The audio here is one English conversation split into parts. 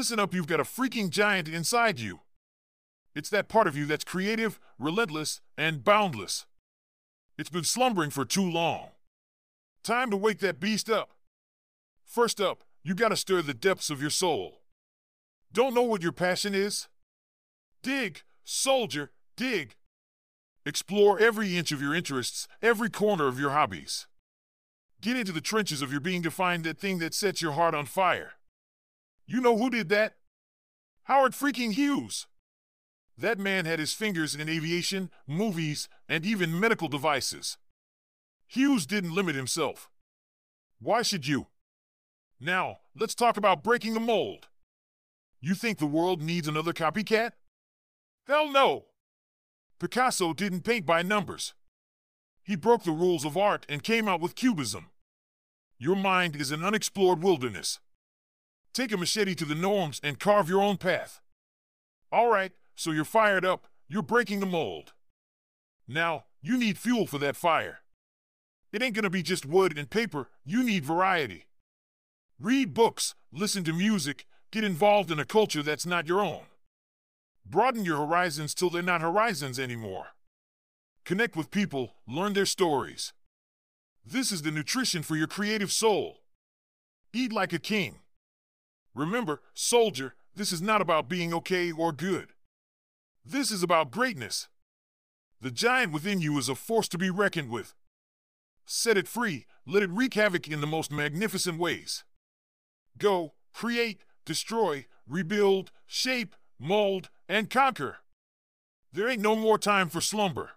Listen up, you've got a freaking giant inside you. It's that part of you that's creative, relentless, and boundless. It's been slumbering for too long. Time to wake that beast up. First up, you gotta stir the depths of your soul. Don't know what your passion is? Dig, soldier, dig. Explore every inch of your interests, every corner of your hobbies. Get into the trenches of your being to find that thing that sets your heart on fire. You know who did that? Howard freaking Hughes. That man had his fingers in aviation, movies, and even medical devices. Hughes didn't limit himself. Why should you? Now, let's talk about breaking the mold. You think the world needs another copycat? Hell no! Picasso didn't paint by numbers. He broke the rules of art and came out with Cubism. Your mind is an unexplored wilderness. Take a machete to the norms and carve your own path. All right, so you're fired up, you're breaking the mold. Now, you need fuel for that fire. It ain't gonna be just wood and paper, you need variety. Read books, listen to music, get involved in a culture that's not your own. Broaden your horizons till they're not horizons anymore. Connect with people, learn their stories. This is the nutrition for your creative soul. Eat like a king. Remember, soldier, this is not about being okay or good. This is about greatness. The giant within you is a force to be reckoned with. Set it free, let it wreak havoc in the most magnificent ways. Go, create, destroy, rebuild, shape, mold, and conquer. There ain't no more time for slumber.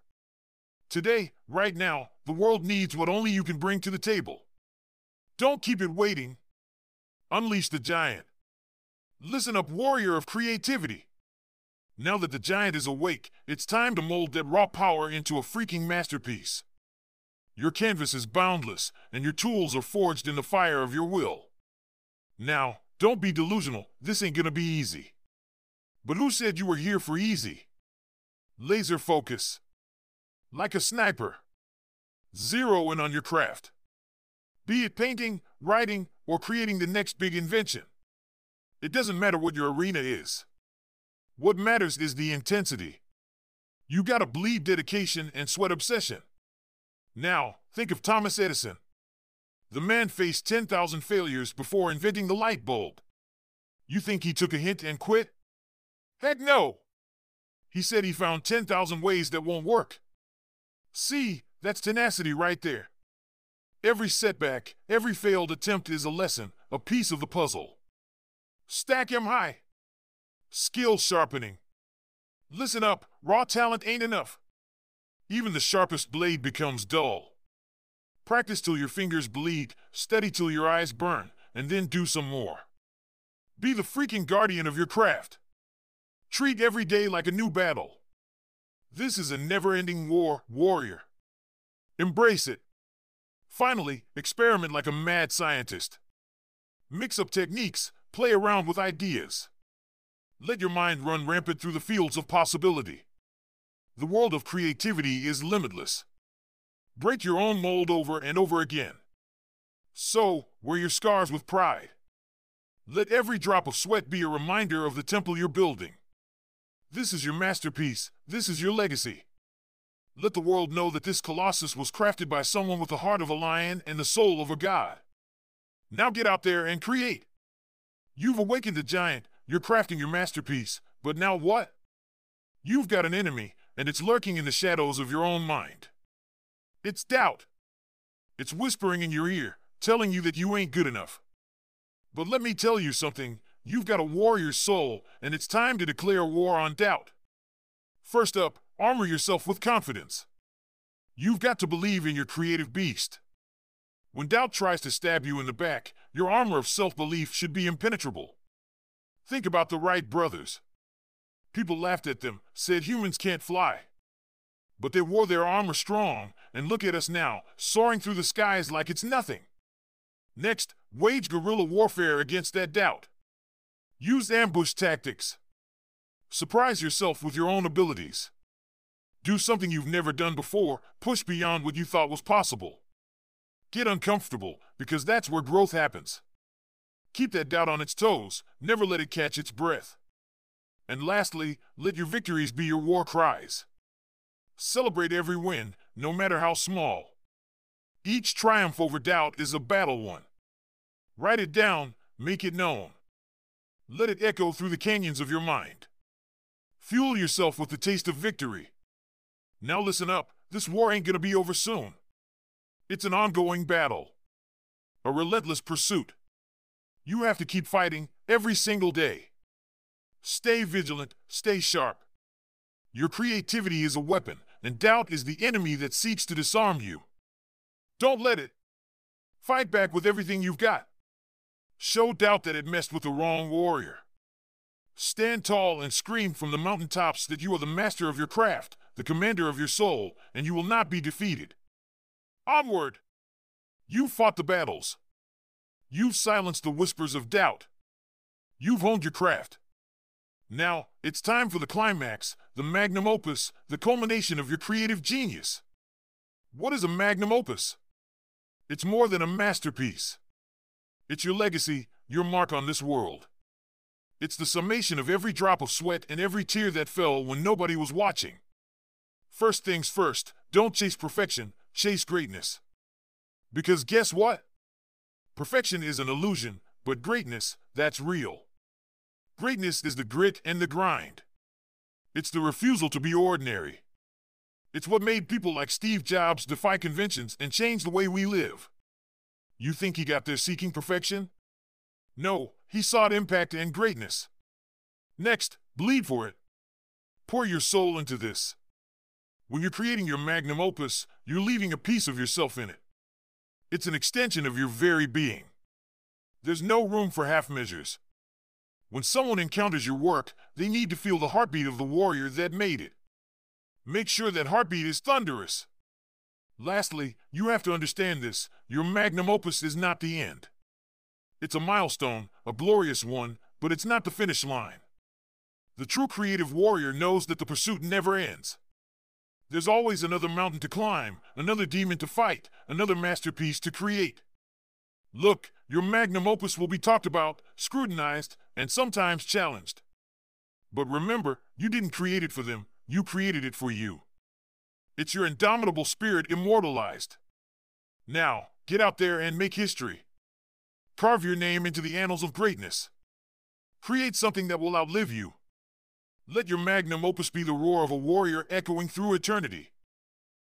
Today, right now, the world needs what only you can bring to the table. Don't keep it waiting. Unleash the giant. Listen up, warrior of creativity. Now that the giant is awake, it's time to mold that raw power into a freaking masterpiece. Your canvas is boundless, and your tools are forged in the fire of your will. Now, don't be delusional, this ain't gonna be easy. But who said you were here for easy? Laser focus. Like a sniper. Zero in on your craft. Be it painting, writing, or creating the next big invention. It doesn't matter what your arena is. What matters is the intensity. You gotta bleed dedication and sweat obsession. Now, think of Thomas Edison. The man faced 10,000 failures before inventing the light bulb. You think he took a hint and quit? Heck no! He said he found 10,000 ways that won't work. See, that's tenacity right there. Every setback, every failed attempt is a lesson, a piece of the puzzle. Stack 'em high. Skill sharpening. Listen up, raw talent ain't enough. Even the sharpest blade becomes dull. Practice till your fingers bleed, study till your eyes burn, and then do some more. Be the freaking guardian of your craft. Treat every day like a new battle. This is a never ending war, warrior. Embrace it. Finally, experiment like a mad scientist. Mix up techniques, play around with ideas. Let your mind run rampant through the fields of possibility. The world of creativity is limitless. Break your own mold over and over again. So, wear your scars with pride. Let every drop of sweat be a reminder of the temple you're building. This is your masterpiece, this is your legacy. Let the world know that this colossus was crafted by someone with the heart of a lion and the soul of a god. Now get out there and create. You've awakened a giant, you're crafting your masterpiece, but now what? You've got an enemy, and it's lurking in the shadows of your own mind. It's doubt. It's whispering in your ear, telling you that you ain't good enough. But let me tell you something you've got a warrior's soul, and it's time to declare war on doubt. First up, armor yourself with confidence. You've got to believe in your creative beast. When doubt tries to stab you in the back, your armor of self belief should be impenetrable. Think about the Wright brothers. People laughed at them, said humans can't fly. But they wore their armor strong, and look at us now, soaring through the skies like it's nothing. Next, wage guerrilla warfare against that doubt. Use ambush tactics. Surprise yourself with your own abilities. Do something you've never done before, push beyond what you thought was possible. Get uncomfortable, because that's where growth happens. Keep that doubt on its toes, never let it catch its breath. And lastly, let your victories be your war cries. Celebrate every win, no matter how small. Each triumph over doubt is a battle won. Write it down, make it known. Let it echo through the canyons of your mind. Fuel yourself with the taste of victory. Now listen up, this war ain't gonna be over soon. It's an ongoing battle, a relentless pursuit. You have to keep fighting every single day. Stay vigilant, stay sharp. Your creativity is a weapon, and doubt is the enemy that seeks to disarm you. Don't let it. Fight back with everything you've got. Show doubt that it messed with the wrong warrior. Stand tall and scream from the mountaintops that you are the master of your craft, the commander of your soul, and you will not be defeated. Onward! You've fought the battles. You've silenced the whispers of doubt. You've honed your craft. Now, it's time for the climax, the magnum opus, the culmination of your creative genius. What is a magnum opus? It's more than a masterpiece. It's your legacy, your mark on this world. It's the summation of every drop of sweat and every tear that fell when nobody was watching. First things first, don't chase perfection, chase greatness. Because guess what? Perfection is an illusion, but greatness, that's real. Greatness is the grit and the grind. It's the refusal to be ordinary. It's what made people like Steve Jobs defy conventions and change the way we live. You think he got there seeking perfection? No, he sought impact and greatness. Next, bleed for it. Pour your soul into this. When you're creating your magnum opus, you're leaving a piece of yourself in it. It's an extension of your very being. There's no room for half measures. When someone encounters your work, they need to feel the heartbeat of the warrior that made it. Make sure that heartbeat is thunderous. Lastly, you have to understand this your magnum opus is not the end. It's a milestone, a glorious one, but it's not the finish line. The true creative warrior knows that the pursuit never ends. There's always another mountain to climb, another demon to fight, another masterpiece to create. Look, your magnum opus will be talked about, scrutinized, and sometimes challenged. But remember, you didn't create it for them, you created it for you. It's your indomitable spirit immortalized. Now, get out there and make history. Carve your name into the annals of greatness. Create something that will outlive you. Let your magnum opus be the roar of a warrior echoing through eternity.